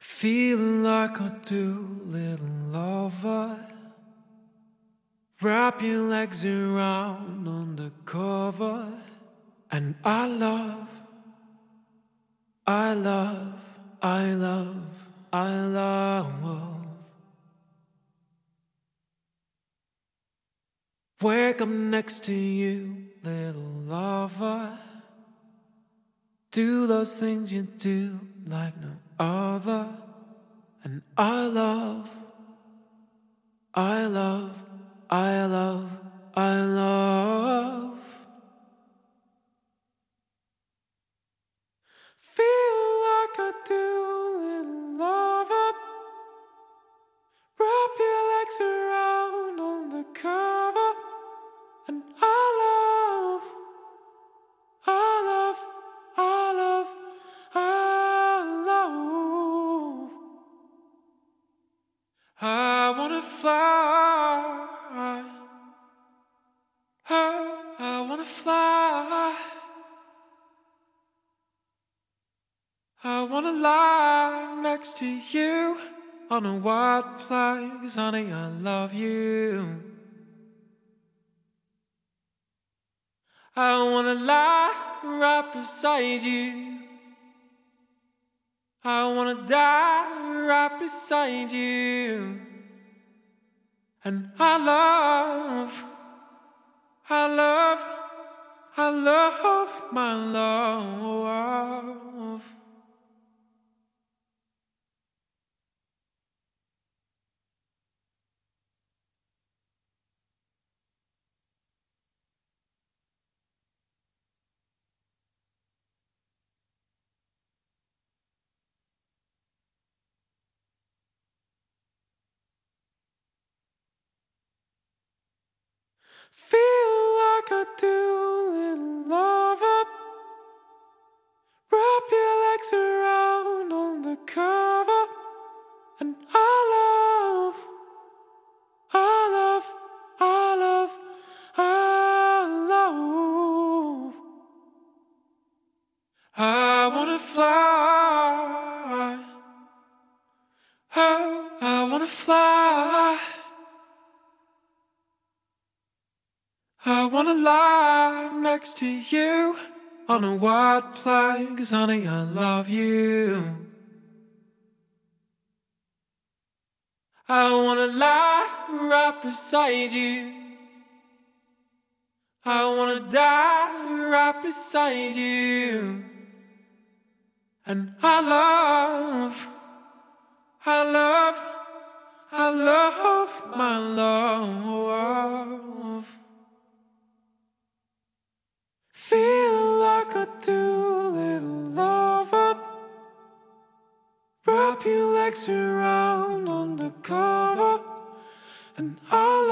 Feeling like a two little lover. Wrap your legs around under cover. And I love, I love, I love, I love. Wake up next to you, little lover. Do those things you do like no other. And I love, I love, I love, I love. Fly. I, I wanna fly. I wanna lie next to you on a white flag, honey, I love you. I wanna lie right beside you. I wanna die right beside you. And I love, I love, I love my love. Feel like do, little lover. Wrap your legs around on the cover. And I love, I love, I love, I love. I wanna fly. Oh, I wanna fly. I wanna lie next to you on a white flag, 'cause honey, I love you. I wanna lie right beside you. I wanna die right beside you. And I love, I love, I love my love. Like a little lover. Wrap your legs around under cover. And I